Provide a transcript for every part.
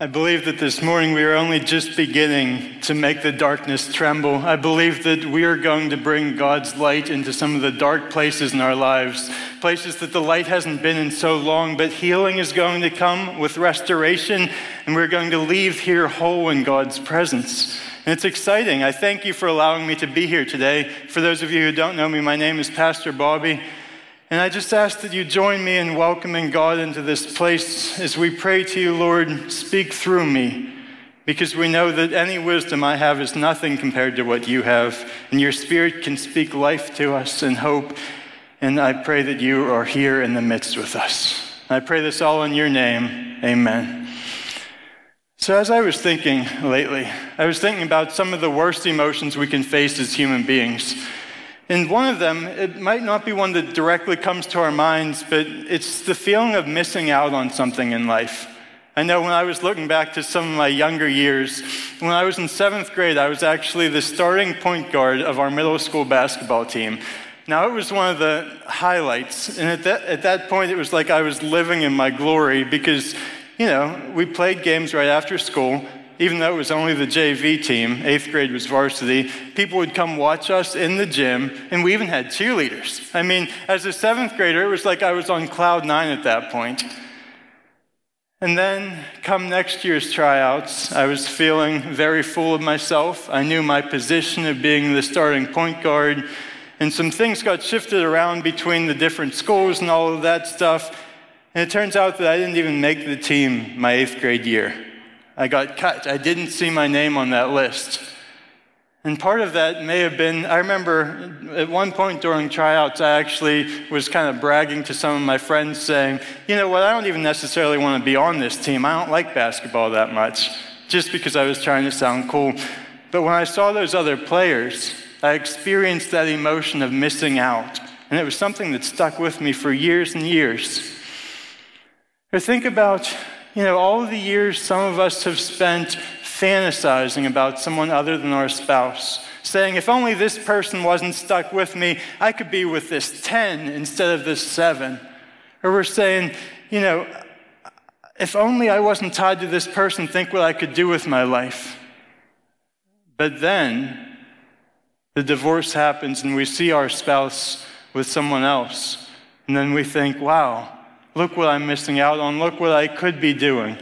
I believe that this morning we are only just beginning to make the darkness tremble. I believe that we are going to bring God's light into some of the dark places in our lives, places that the light hasn't been in so long, but healing is going to come with restoration, and we're going to leave here whole in God's presence. And it's exciting. I thank you for allowing me to be here today. For those of you who don't know me, my name is Pastor Bobby. And I just ask that you join me in welcoming God into this place as we pray to you, Lord, speak through me, because we know that any wisdom I have is nothing compared to what you have, and your Spirit can speak life to us and hope. And I pray that you are here in the midst with us. I pray this all in your name. Amen. So, as I was thinking lately, I was thinking about some of the worst emotions we can face as human beings. And one of them, it might not be one that directly comes to our minds, but it's the feeling of missing out on something in life. I know when I was looking back to some of my younger years, when I was in seventh grade, I was actually the starting point guard of our middle school basketball team. Now, it was one of the highlights. And at that, at that point, it was like I was living in my glory because, you know, we played games right after school even though it was only the JV team, eighth grade was varsity, people would come watch us in the gym, and we even had cheerleaders. I mean, as a seventh grader, it was like I was on cloud nine at that point. And then, come next year's tryouts, I was feeling very full of myself. I knew my position of being the starting point guard, and some things got shifted around between the different schools and all of that stuff. And it turns out that I didn't even make the team my eighth grade year. I got cut. I didn't see my name on that list. And part of that may have been, I remember at one point during tryouts, I actually was kind of bragging to some of my friends saying, you know what, I don't even necessarily want to be on this team. I don't like basketball that much, just because I was trying to sound cool. But when I saw those other players, I experienced that emotion of missing out. And it was something that stuck with me for years and years. Or think about you know, all the years some of us have spent fantasizing about someone other than our spouse, saying, if only this person wasn't stuck with me, I could be with this 10 instead of this 7. Or we're saying, you know, if only I wasn't tied to this person, think what I could do with my life. But then the divorce happens and we see our spouse with someone else. And then we think, wow, Look what I'm missing out on. Look what I could be doing.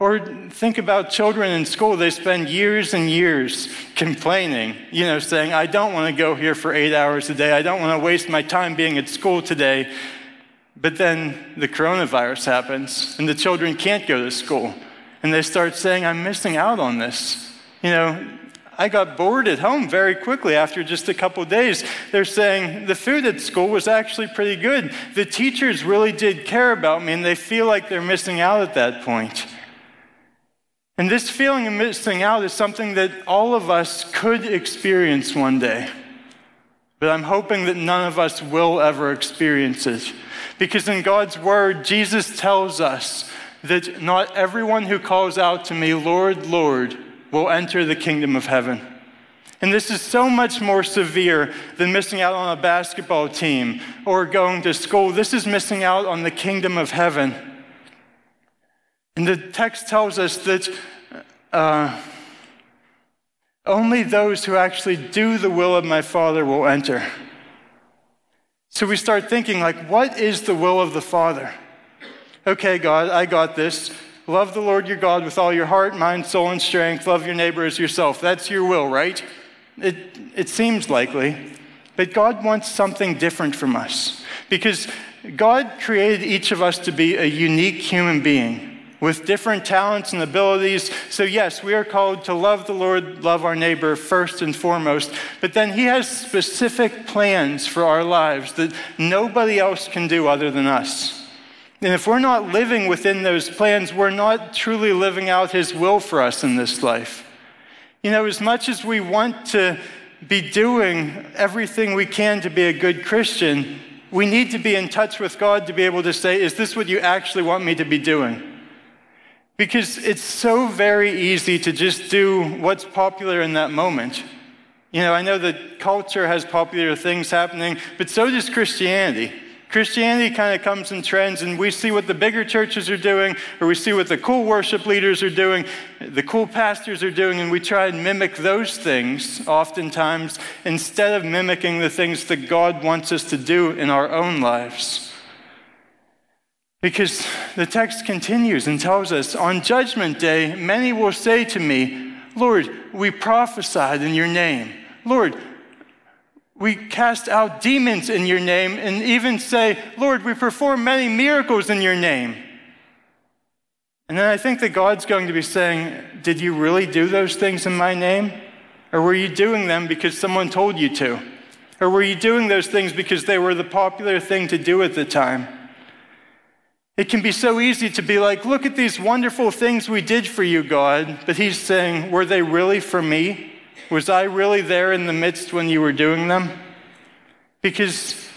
Or think about children in school. They spend years and years complaining, you know, saying, I don't want to go here for eight hours a day. I don't want to waste my time being at school today. But then the coronavirus happens and the children can't go to school. And they start saying, I'm missing out on this. You know, I got bored at home very quickly after just a couple days. They're saying the food at school was actually pretty good. The teachers really did care about me, and they feel like they're missing out at that point. And this feeling of missing out is something that all of us could experience one day. But I'm hoping that none of us will ever experience it. Because in God's Word, Jesus tells us that not everyone who calls out to me, Lord, Lord, will enter the kingdom of heaven. And this is so much more severe than missing out on a basketball team or going to school. This is missing out on the kingdom of heaven. And the text tells us that uh, only those who actually do the will of my Father will enter. So we start thinking, like, what is the will of the Father? Okay, God, I got this. Love the Lord your God with all your heart, mind, soul, and strength. Love your neighbor as yourself. That's your will, right? It, it seems likely. But God wants something different from us because God created each of us to be a unique human being with different talents and abilities. So, yes, we are called to love the Lord, love our neighbor first and foremost. But then He has specific plans for our lives that nobody else can do other than us. And if we're not living within those plans, we're not truly living out His will for us in this life. You know, as much as we want to be doing everything we can to be a good Christian, we need to be in touch with God to be able to say, Is this what you actually want me to be doing? Because it's so very easy to just do what's popular in that moment. You know, I know that culture has popular things happening, but so does Christianity. Christianity kind of comes in trends, and we see what the bigger churches are doing, or we see what the cool worship leaders are doing, the cool pastors are doing, and we try and mimic those things oftentimes instead of mimicking the things that God wants us to do in our own lives. Because the text continues and tells us on Judgment Day, many will say to me, Lord, we prophesied in your name. Lord, we cast out demons in your name and even say, Lord, we perform many miracles in your name. And then I think that God's going to be saying, Did you really do those things in my name? Or were you doing them because someone told you to? Or were you doing those things because they were the popular thing to do at the time? It can be so easy to be like, Look at these wonderful things we did for you, God. But He's saying, Were they really for me? Was I really there in the midst when you were doing them? Because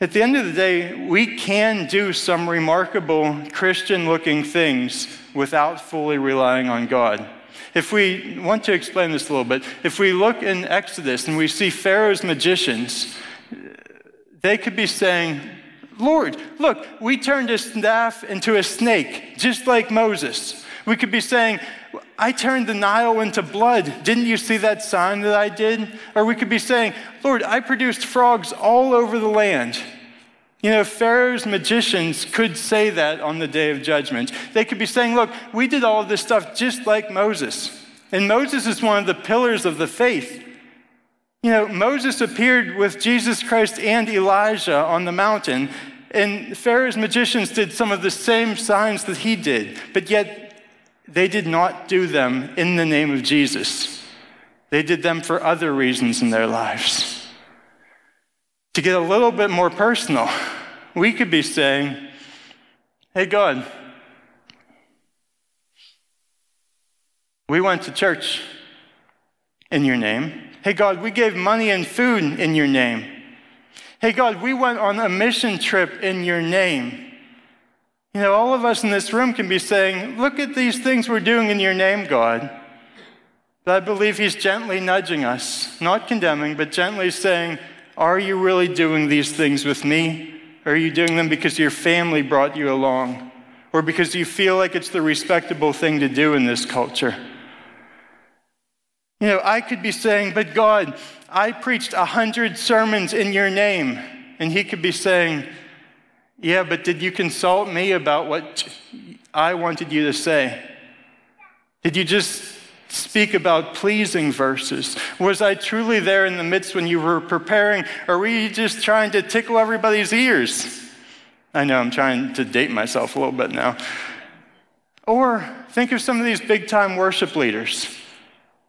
at the end of the day, we can do some remarkable Christian looking things without fully relying on God. If we want to explain this a little bit, if we look in Exodus and we see Pharaoh's magicians, they could be saying, Lord, look, we turned a staff into a snake, just like Moses. We could be saying, I turned the Nile into blood. Didn't you see that sign that I did? Or we could be saying, Lord, I produced frogs all over the land. You know, Pharaoh's magicians could say that on the day of judgment. They could be saying, Look, we did all of this stuff just like Moses. And Moses is one of the pillars of the faith. You know, Moses appeared with Jesus Christ and Elijah on the mountain, and Pharaoh's magicians did some of the same signs that he did, but yet they did not do them in the name of Jesus. They did them for other reasons in their lives. To get a little bit more personal, we could be saying, Hey, God, we went to church in your name. Hey, God, we gave money and food in your name. Hey, God, we went on a mission trip in your name. You know, all of us in this room can be saying, Look at these things we're doing in your name, God. But I believe He's gently nudging us, not condemning, but gently saying, Are you really doing these things with me? Or are you doing them because your family brought you along? Or because you feel like it's the respectable thing to do in this culture? You know, I could be saying, But God, I preached a hundred sermons in your name. And He could be saying, yeah, but did you consult me about what I wanted you to say? Did you just speak about pleasing verses? Was I truly there in the midst when you were preparing, or were you just trying to tickle everybody's ears? I know I'm trying to date myself a little bit now. Or think of some of these big time worship leaders.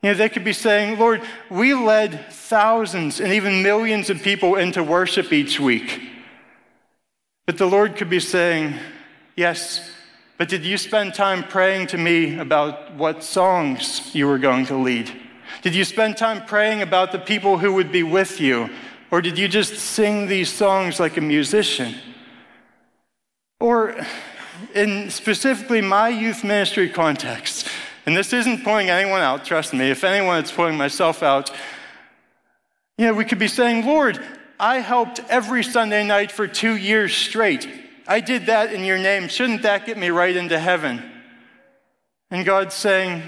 You know, they could be saying, Lord, we led thousands and even millions of people into worship each week. But the Lord could be saying, Yes, but did you spend time praying to me about what songs you were going to lead? Did you spend time praying about the people who would be with you? Or did you just sing these songs like a musician? Or in specifically my youth ministry context, and this isn't pointing anyone out, trust me. If anyone, it's pointing myself out. You know, we could be saying, Lord, I helped every Sunday night for two years straight. I did that in your name. Shouldn't that get me right into heaven? And God's saying,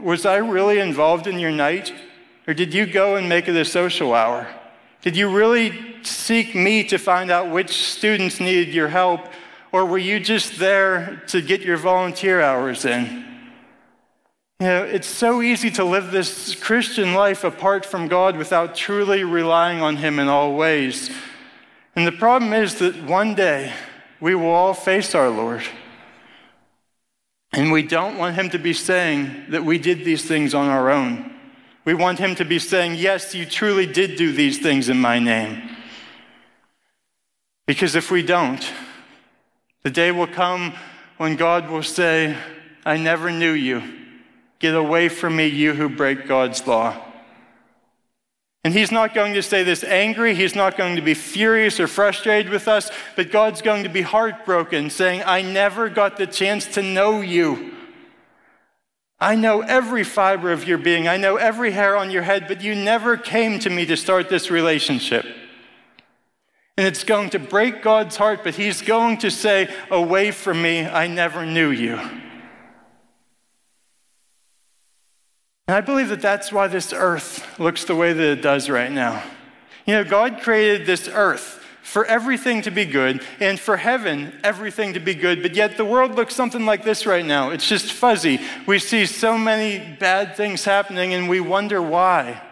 Was I really involved in your night? Or did you go and make it a social hour? Did you really seek me to find out which students needed your help? Or were you just there to get your volunteer hours in? You know, it's so easy to live this Christian life apart from God without truly relying on Him in all ways. And the problem is that one day we will all face our Lord. And we don't want Him to be saying that we did these things on our own. We want Him to be saying, Yes, you truly did do these things in my name. Because if we don't, the day will come when God will say, I never knew you. Get away from me, you who break God's law. And he's not going to say this angry. He's not going to be furious or frustrated with us, but God's going to be heartbroken, saying, I never got the chance to know you. I know every fiber of your being, I know every hair on your head, but you never came to me to start this relationship. And it's going to break God's heart, but He's going to say, Away from me, I never knew you. And I believe that that's why this earth looks the way that it does right now. You know, God created this earth for everything to be good, and for heaven, everything to be good, but yet the world looks something like this right now. It's just fuzzy. We see so many bad things happening, and we wonder why.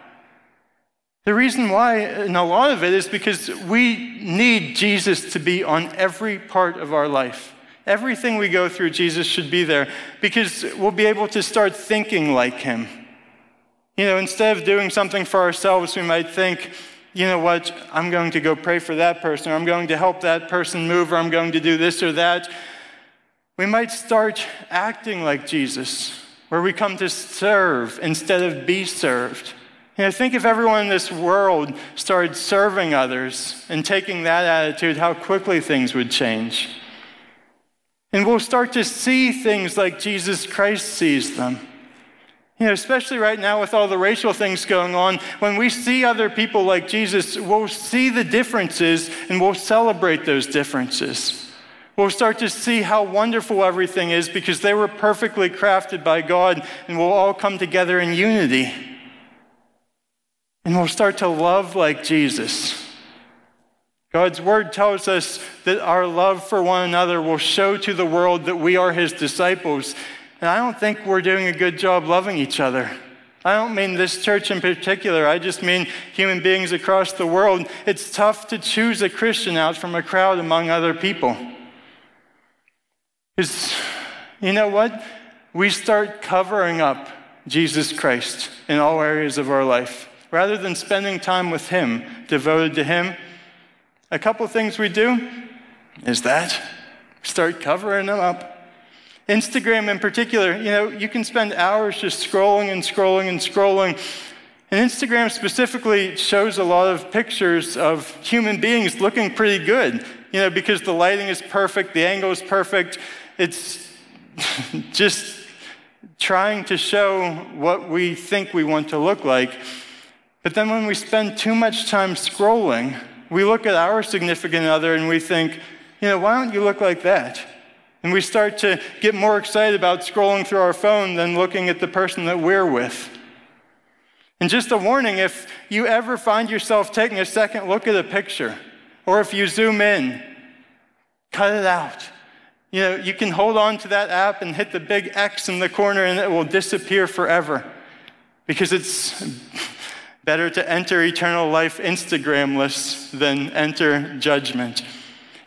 The reason why, and a lot of it, is because we need Jesus to be on every part of our life. Everything we go through, Jesus should be there because we'll be able to start thinking like him. You know, instead of doing something for ourselves, we might think, you know what, I'm going to go pray for that person, or I'm going to help that person move, or I'm going to do this or that. We might start acting like Jesus, where we come to serve instead of be served. You know, think if everyone in this world started serving others and taking that attitude, how quickly things would change. And we'll start to see things like Jesus Christ sees them. You know, especially right now with all the racial things going on, when we see other people like Jesus, we'll see the differences and we'll celebrate those differences. We'll start to see how wonderful everything is because they were perfectly crafted by God and we'll all come together in unity. And we'll start to love like Jesus. God's word tells us that our love for one another will show to the world that we are his disciples. And I don't think we're doing a good job loving each other. I don't mean this church in particular, I just mean human beings across the world. It's tough to choose a Christian out from a crowd among other people. Because, you know what? We start covering up Jesus Christ in all areas of our life rather than spending time with Him, devoted to Him, a couple things we do is that start covering them up. Instagram, in particular, you know, you can spend hours just scrolling and scrolling and scrolling. And Instagram specifically shows a lot of pictures of human beings looking pretty good, you know, because the lighting is perfect, the angle is perfect. It's just trying to show what we think we want to look like. But then when we spend too much time scrolling, we look at our significant other and we think, you know, why don't you look like that? And we start to get more excited about scrolling through our phone than looking at the person that we're with. And just a warning if you ever find yourself taking a second look at a picture, or if you zoom in, cut it out. You know, you can hold on to that app and hit the big X in the corner and it will disappear forever because it's Better to enter eternal life Instagramless than enter judgment.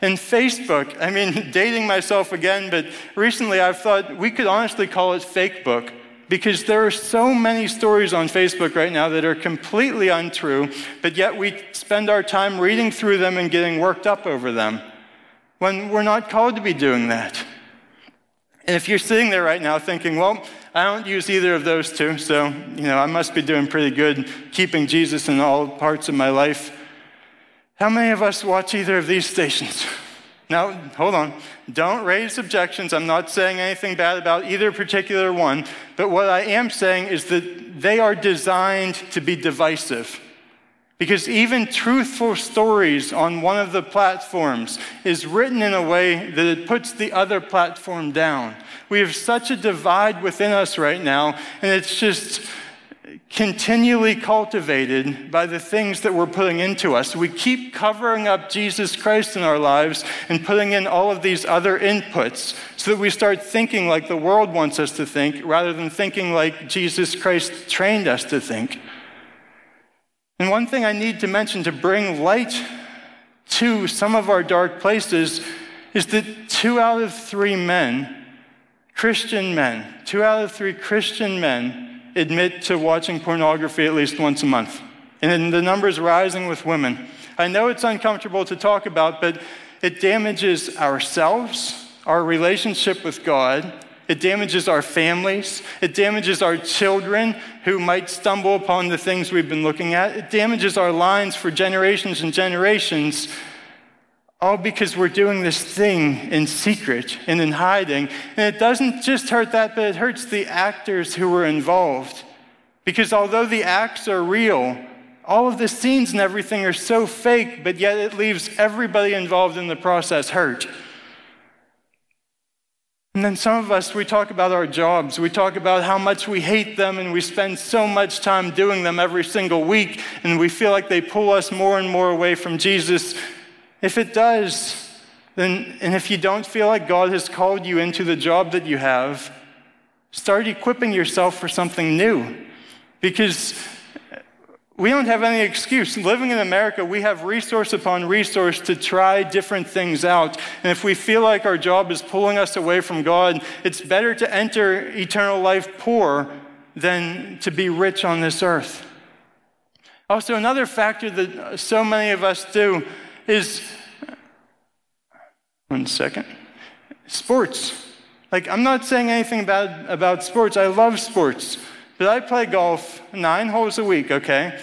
And Facebook, I mean, dating myself again, but recently I've thought we could honestly call it fake book because there are so many stories on Facebook right now that are completely untrue, but yet we spend our time reading through them and getting worked up over them when we're not called to be doing that. And if you're sitting there right now thinking, well, I don't use either of those two, so, you know, I must be doing pretty good keeping Jesus in all parts of my life. How many of us watch either of these stations? Now, hold on. Don't raise objections. I'm not saying anything bad about either particular one, but what I am saying is that they are designed to be divisive. Because even truthful stories on one of the platforms is written in a way that it puts the other platform down. We have such a divide within us right now, and it's just continually cultivated by the things that we're putting into us. We keep covering up Jesus Christ in our lives and putting in all of these other inputs so that we start thinking like the world wants us to think rather than thinking like Jesus Christ trained us to think. And one thing I need to mention to bring light to some of our dark places is that two out of three men, Christian men, two out of three Christian men admit to watching pornography at least once a month. And the number is rising with women. I know it's uncomfortable to talk about, but it damages ourselves, our relationship with God, it damages our families. It damages our children who might stumble upon the things we've been looking at. It damages our lines for generations and generations, all because we're doing this thing in secret and in hiding. And it doesn't just hurt that, but it hurts the actors who were involved. Because although the acts are real, all of the scenes and everything are so fake, but yet it leaves everybody involved in the process hurt. And then some of us, we talk about our jobs. We talk about how much we hate them and we spend so much time doing them every single week, and we feel like they pull us more and more away from Jesus. If it does, then, and if you don't feel like God has called you into the job that you have, start equipping yourself for something new. Because we don't have any excuse. Living in America, we have resource upon resource to try different things out. And if we feel like our job is pulling us away from God, it's better to enter eternal life poor than to be rich on this earth. Also, another factor that so many of us do is one second sports. Like, I'm not saying anything bad about sports, I love sports. But I play golf nine holes a week, okay?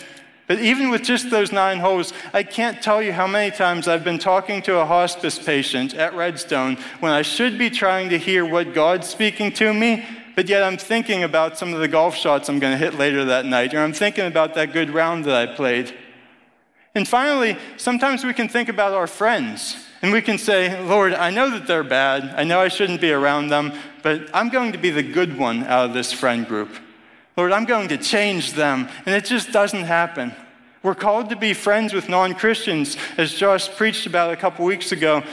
But even with just those nine holes, I can't tell you how many times I've been talking to a hospice patient at Redstone when I should be trying to hear what God's speaking to me, but yet I'm thinking about some of the golf shots I'm going to hit later that night, or I'm thinking about that good round that I played. And finally, sometimes we can think about our friends. And we can say, Lord, I know that they're bad. I know I shouldn't be around them, but I'm going to be the good one out of this friend group. Lord, I'm going to change them. And it just doesn't happen. We're called to be friends with non Christians, as Josh preached about a couple weeks ago.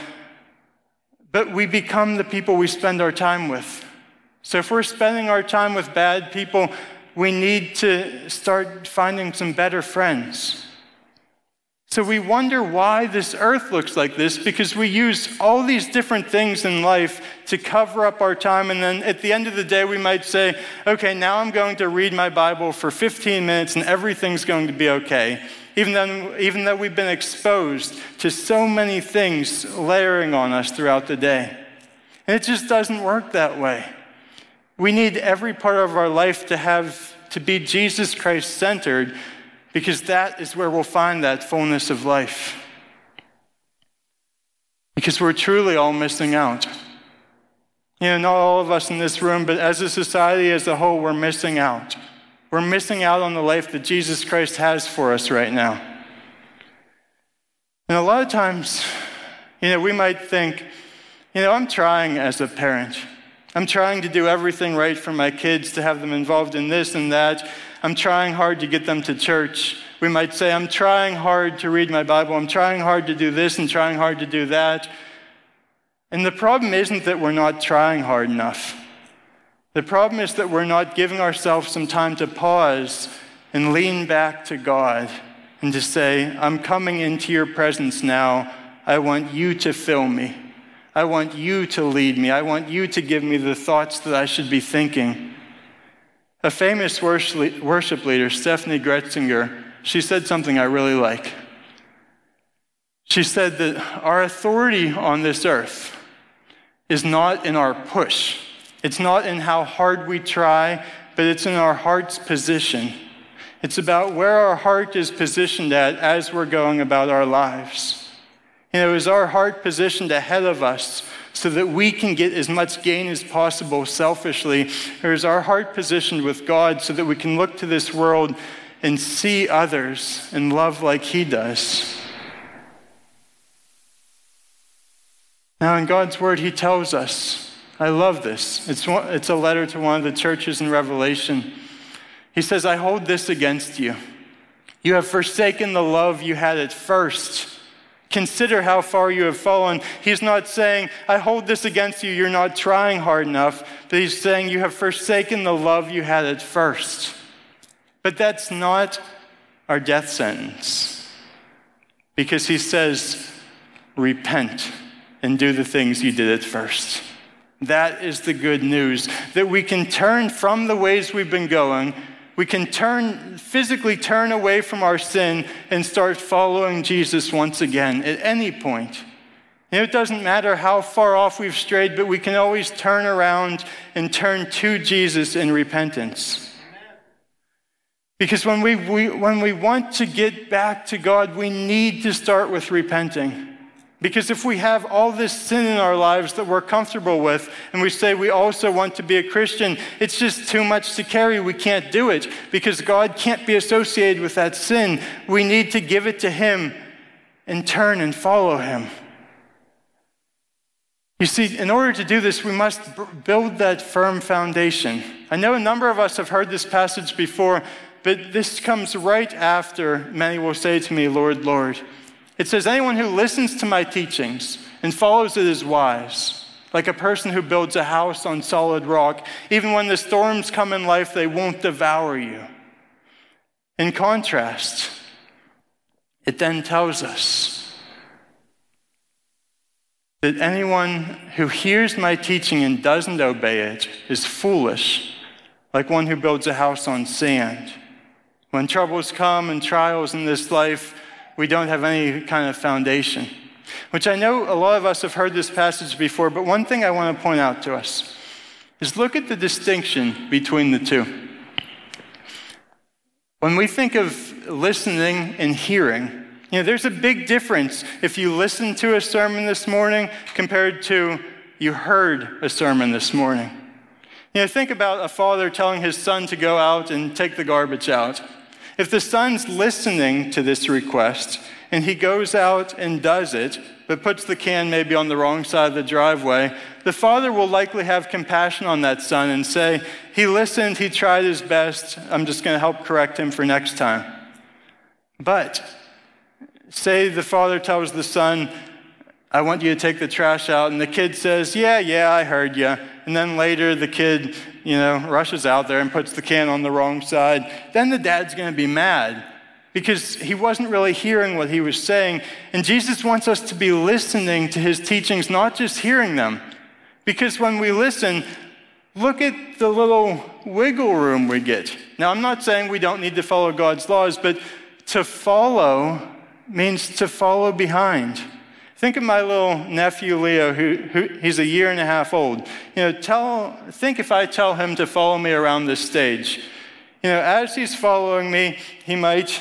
But we become the people we spend our time with. So if we're spending our time with bad people, we need to start finding some better friends. So we wonder why this earth looks like this because we use all these different things in life to cover up our time. And then at the end of the day, we might say, okay, now I'm going to read my Bible for 15 minutes and everything's going to be okay. Even though, even though we've been exposed to so many things layering on us throughout the day. And it just doesn't work that way. We need every part of our life to have to be Jesus Christ centered because that is where we'll find that fullness of life. Because we're truly all missing out. You know, not all of us in this room, but as a society as a whole, we're missing out. We're missing out on the life that Jesus Christ has for us right now. And a lot of times, you know, we might think, you know, I'm trying as a parent. I'm trying to do everything right for my kids, to have them involved in this and that. I'm trying hard to get them to church. We might say, I'm trying hard to read my Bible. I'm trying hard to do this and trying hard to do that. And the problem isn't that we're not trying hard enough. The problem is that we're not giving ourselves some time to pause and lean back to God and to say, I'm coming into your presence now. I want you to fill me. I want you to lead me. I want you to give me the thoughts that I should be thinking. A famous worship leader, Steffany Gretzinger, she said something I really like. She said that our authority on this earth is not in our push, it's not in how hard we try, but it's in our heart's position. It's about where our heart is positioned at as we're going about our lives. You know, is our heart positioned ahead of us so that we can get as much gain as possible selfishly? Or is our heart positioned with God so that we can look to this world and see others and love like He does? Now, in God's Word, He tells us, I love this. It's, one, it's a letter to one of the churches in Revelation. He says, I hold this against you. You have forsaken the love you had at first. Consider how far you have fallen. He's not saying, I hold this against you, you're not trying hard enough, but he's saying, You have forsaken the love you had at first. But that's not our death sentence. Because he says, Repent and do the things you did at first. That is the good news that we can turn from the ways we've been going we can turn, physically turn away from our sin and start following Jesus once again at any point. And it doesn't matter how far off we've strayed, but we can always turn around and turn to Jesus in repentance. Because when we, we, when we want to get back to God, we need to start with repenting. Because if we have all this sin in our lives that we're comfortable with, and we say we also want to be a Christian, it's just too much to carry. We can't do it because God can't be associated with that sin. We need to give it to Him and turn and follow Him. You see, in order to do this, we must build that firm foundation. I know a number of us have heard this passage before, but this comes right after many will say to me, Lord, Lord. It says, Anyone who listens to my teachings and follows it is wise, like a person who builds a house on solid rock. Even when the storms come in life, they won't devour you. In contrast, it then tells us that anyone who hears my teaching and doesn't obey it is foolish, like one who builds a house on sand. When troubles come and trials in this life, we don't have any kind of foundation. Which I know a lot of us have heard this passage before, but one thing I want to point out to us is look at the distinction between the two. When we think of listening and hearing, you know, there's a big difference if you listen to a sermon this morning compared to you heard a sermon this morning. You know, think about a father telling his son to go out and take the garbage out. If the son's listening to this request and he goes out and does it, but puts the can maybe on the wrong side of the driveway, the father will likely have compassion on that son and say, He listened, he tried his best, I'm just going to help correct him for next time. But say the father tells the son, I want you to take the trash out, and the kid says, Yeah, yeah, I heard you. And then later the kid you know, rushes out there and puts the can on the wrong side, then the dad's going to be mad because he wasn't really hearing what he was saying. And Jesus wants us to be listening to his teachings, not just hearing them. Because when we listen, look at the little wiggle room we get. Now, I'm not saying we don't need to follow God's laws, but to follow means to follow behind. Think of my little nephew Leo, who, who, he's a year and a half old. You know, tell, think if I tell him to follow me around this stage. You know, as he's following me, he might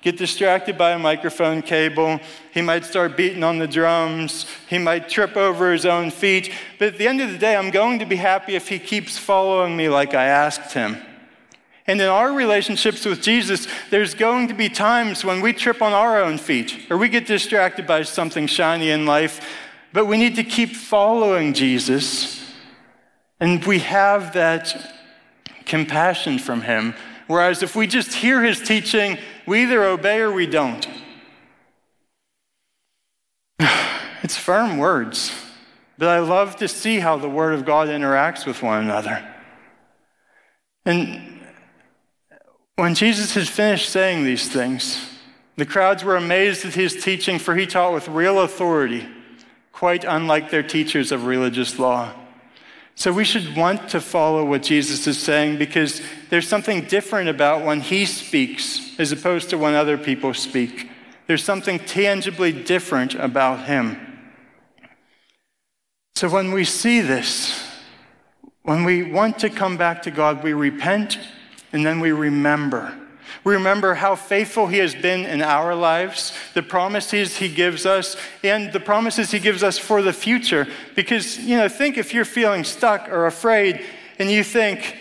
get distracted by a microphone cable. He might start beating on the drums. He might trip over his own feet. But at the end of the day, I'm going to be happy if he keeps following me like I asked him. And in our relationships with Jesus, there's going to be times when we trip on our own feet or we get distracted by something shiny in life, but we need to keep following Jesus. And we have that compassion from him. Whereas if we just hear his teaching, we either obey or we don't. It's firm words, but I love to see how the Word of God interacts with one another. And when Jesus had finished saying these things, the crowds were amazed at his teaching, for he taught with real authority, quite unlike their teachers of religious law. So we should want to follow what Jesus is saying because there's something different about when he speaks as opposed to when other people speak. There's something tangibly different about him. So when we see this, when we want to come back to God, we repent and then we remember. We remember how faithful He has been in our lives, the promises He gives us, and the promises He gives us for the future. Because, you know, think if you're feeling stuck or afraid and you think,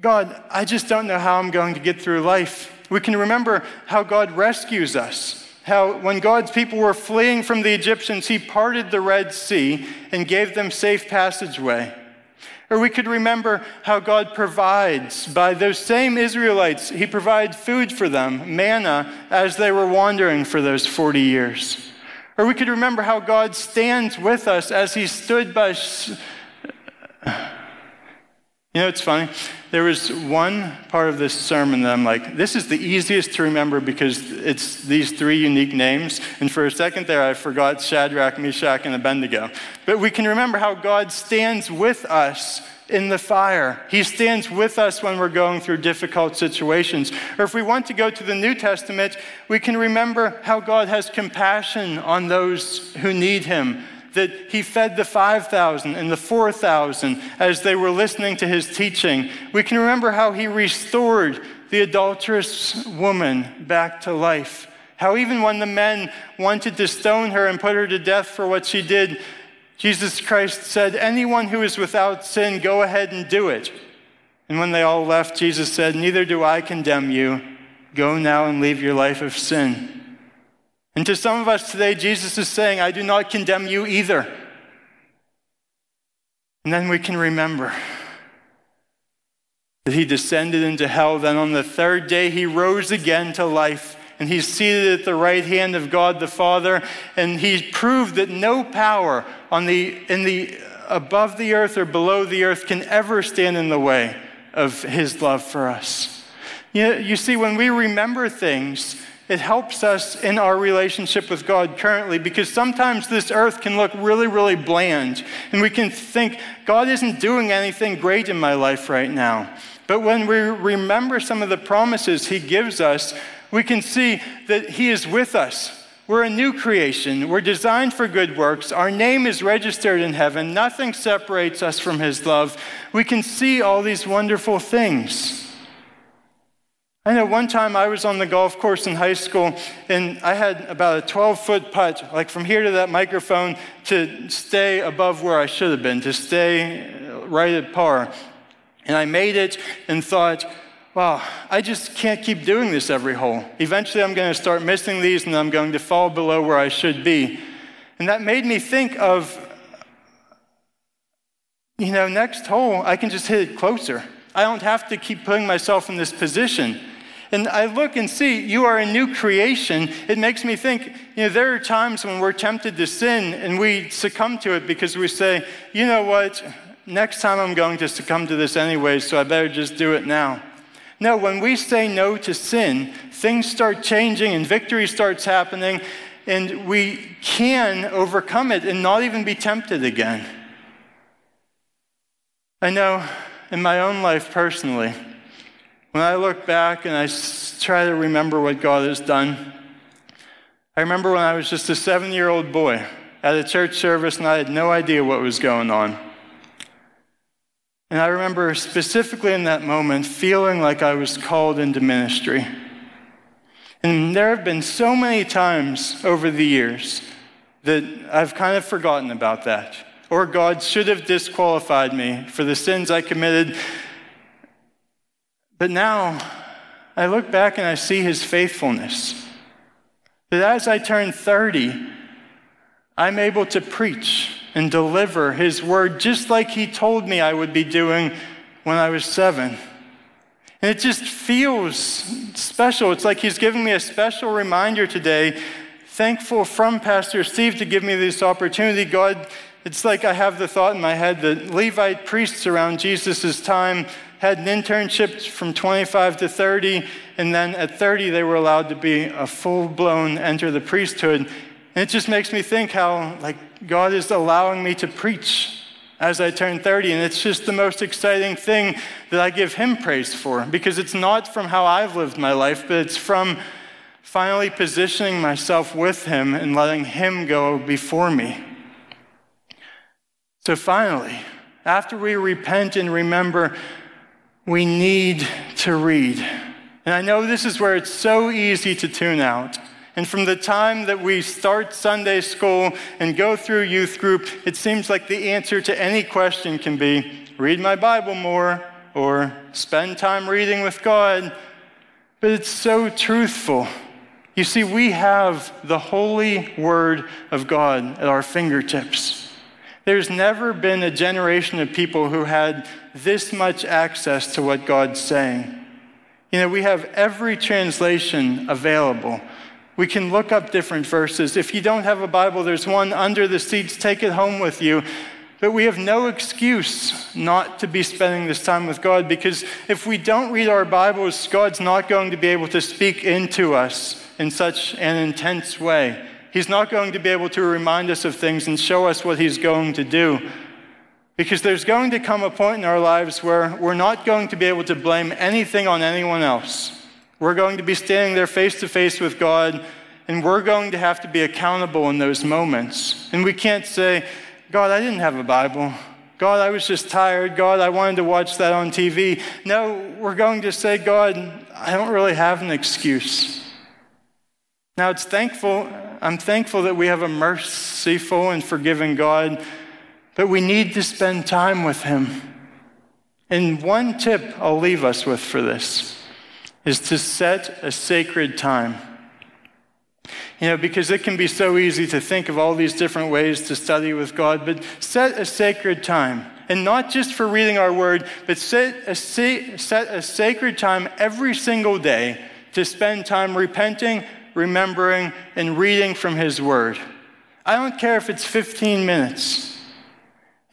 God, I just don't know how I'm going to get through life. We can remember how God rescues us. How, when God's people were fleeing from the Egyptians, He parted the Red Sea and gave them safe passageway. Or we could remember how God provides by those same Israelites. He provides food for them, manna, as they were wandering for those 40 years. Or we could remember how God stands with us as He stood by. You know, it's funny. There was one part of this sermon that I'm like, this is the easiest to remember because it's these three unique names. And for a second there, I forgot Shadrach, Meshach, and Abednego. But we can remember how God stands with us in the fire. He stands with us when we're going through difficult situations. Or if we want to go to the New Testament, we can remember how God has compassion on those who need Him that he fed the 5,000 and the 4,000 as they were listening to his teaching. We can remember how he restored the adulterous woman back to life How even when the men wanted to stone her and put her to death for what she did, Jesus Christ said, Anyone who is without sin, go ahead and do it. And when they all left, Jesus said, Neither do I condemn you. Go now and leave your life of sin. And to some of us today, Jesus is saying, I do not condemn you either. And then we can remember that he descended into hell. Then on the third day, he rose again to life. And he's seated at the right hand of God the Father. And he proved that no power on the, in the, above the earth or below the earth can ever stand in the way of his love for us. You, you see, when we remember things, it helps us in our relationship with God currently because sometimes this earth can look really, really bland. And we can think, God isn't doing anything great in my life right now. But when we remember some of the promises He gives us, we can see that He is with us. We're a new creation. We're designed for good works. Our name is registered in heaven. Nothing separates us from His love. We can see all these wonderful things. I know one time I was on the golf course in high school and I had about a 12 foot putt, like from here to that microphone, to stay above where I should have been, to stay right at par. And I made it and thought, wow, I just can't keep doing this every hole. Eventually I'm going to start missing these and I'm going to fall below where I should be. And that made me think of, you know, next hole, I can just hit it closer. I don't have to keep putting myself in this position. And I look and see you are a new creation. It makes me think, you know, there are times when we're tempted to sin and we succumb to it because we say, you know what, next time I'm going to succumb to this anyway, so I better just do it now. No, when we say no to sin, things start changing and victory starts happening, and we can overcome it and not even be tempted again. I know in my own life personally, when I look back and I try to remember what God has done, I remember when I was just a seven year old boy at a church service and I had no idea what was going on. And I remember specifically in that moment feeling like I was called into ministry. And there have been so many times over the years that I've kind of forgotten about that. Or God should have disqualified me for the sins I committed but now I look back and I see his faithfulness. That as I turn 30, I'm able to preach and deliver his word just like he told me I would be doing when I was seven. And it just feels special. It's like he's giving me a special reminder today. Thankful from Pastor Steve to give me this opportunity. God, it's like I have the thought in my head that Levite priests around Jesus' time had an internship from 25 to 30, and then at 30 they were allowed to be a full-blown enter the priesthood. And it just makes me think how like God is allowing me to preach as I turn 30, and it's just the most exciting thing that I give Him praise for because it's not from how I've lived my life, but it's from finally positioning myself with Him and letting Him go before me. So finally, after we repent and remember we need to read. And I know this is where it's so easy to tune out. And from the time that we start Sunday school and go through youth group, it seems like the answer to any question can be read my Bible more or spend time reading with God. But it's so truthful. You see, we have the holy word of God at our fingertips. There's never been a generation of people who had this much access to what God's saying. You know, we have every translation available. We can look up different verses. If you don't have a Bible, there's one under the seats. Take it home with you. But we have no excuse not to be spending this time with God because if we don't read our Bibles, God's not going to be able to speak into us in such an intense way. He's not going to be able to remind us of things and show us what He's going to do. Because there's going to come a point in our lives where we're not going to be able to blame anything on anyone else. We're going to be standing there face to face with God, and we're going to have to be accountable in those moments. And we can't say, God, I didn't have a Bible. God, I was just tired. God, I wanted to watch that on TV. No, we're going to say, God, I don't really have an excuse. Now, it's thankful, I'm thankful that we have a merciful and forgiving God, but we need to spend time with Him. And one tip I'll leave us with for this is to set a sacred time. You know, because it can be so easy to think of all these different ways to study with God, but set a sacred time. And not just for reading our word, but set a, set a sacred time every single day to spend time repenting, remembering, and reading from His word. I don't care if it's 15 minutes.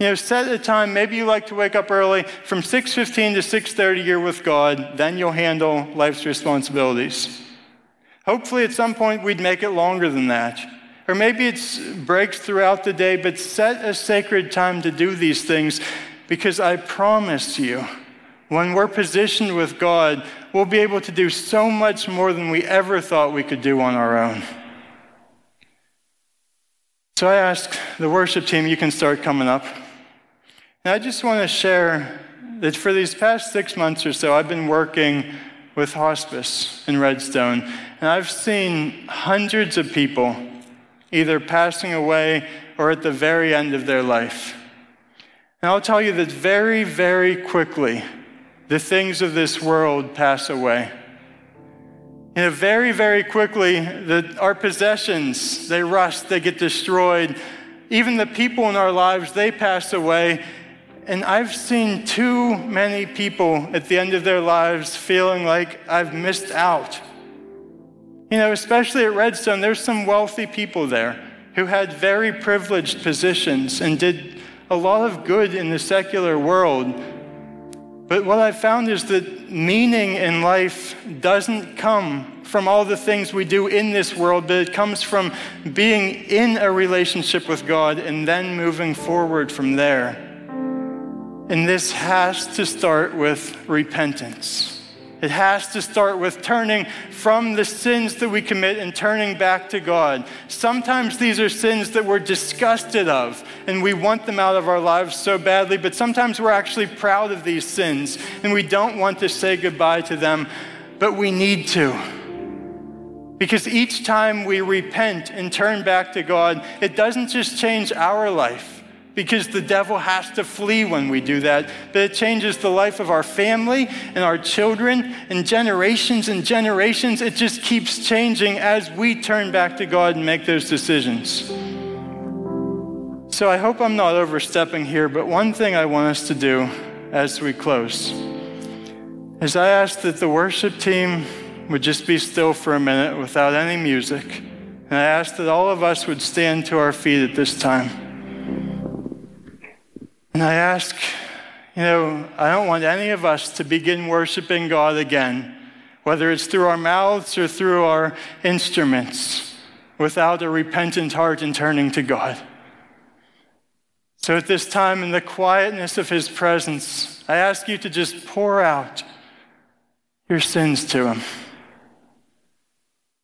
You know, set a time. Maybe you like to wake up early. From 6:15 to 6:30, you're with God. Then you'll handle life's responsibilities. Hopefully, at some point, we'd make it longer than that. Or maybe it's breaks throughout the day, but set a sacred time to do these things because I promise you, when we're positioned with God, we'll be able to do so much more than we ever thought we could do on our own. So I ask the worship team, you can start coming up. And I just want to share that for these past six months or so, I've been working with hospice in Redstone, and I've seen hundreds of people either passing away or at the very end of their life. And I'll tell you that very, very quickly, the things of this world pass away. You know, very, very quickly, the, our possessions, they rust, they get destroyed. Even the people in our lives, they pass away. And I've seen too many people at the end of their lives feeling like I've missed out. You know, especially at Redstone, there's some wealthy people there who had very privileged positions and did a lot of good in the secular world. But what I've found is that meaning in life doesn't come from all the things we do in this world, but it comes from being in a relationship with God and then moving forward from there. And this has to start with repentance. It has to start with turning from the sins that we commit and turning back to God. Sometimes these are sins that we're disgusted of and we want them out of our lives so badly, but sometimes we're actually proud of these sins and we don't want to say goodbye to them, but we need to. Because each time we repent and turn back to God, it doesn't just change our life because the devil has to flee when we do that. But it changes the life of our family and our children and generations and generations. It just keeps changing as we turn back to God and make those decisions. So I hope I'm not overstepping here, but one thing I want us to do as we close is I ask that the worship team would just be still for a minute without any music. And I ask that all of us would stand to our feet at this time. And I ask, you know, I don't want any of us to begin worshiping God again, whether it's through our mouths or through our instruments, without a repentant heart and turning to God. So at this time, in the quietness of His presence, I ask you to just pour out your sins to Him.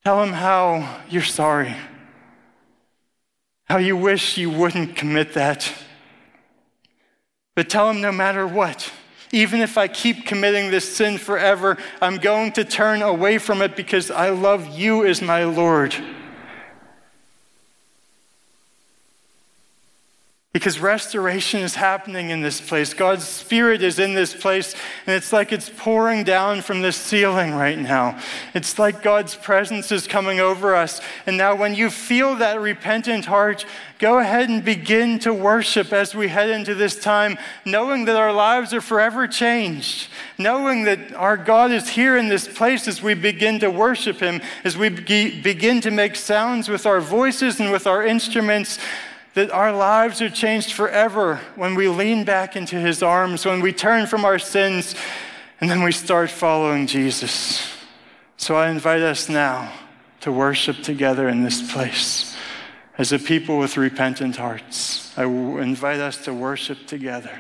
Tell Him how you're sorry, how you wish you wouldn't commit that but tell him no matter what, even if I keep committing this sin forever, I'm going to turn away from it because I love you as my Lord. Because restoration is happening in this place. God's Spirit is in this place, and it's like it's pouring down from the ceiling right now. It's like God's presence is coming over us. And now, when you feel that repentant heart, go ahead and begin to worship as we head into this time, knowing that our lives are forever changed, knowing that our God is here in this place as we begin to worship Him, as we begin to make sounds with our voices and with our instruments that our lives are changed forever when we lean back into his arms, when we turn from our sins, and then we start following Jesus. So I invite us now to worship together in this place as a people with repentant hearts. I invite us to worship together.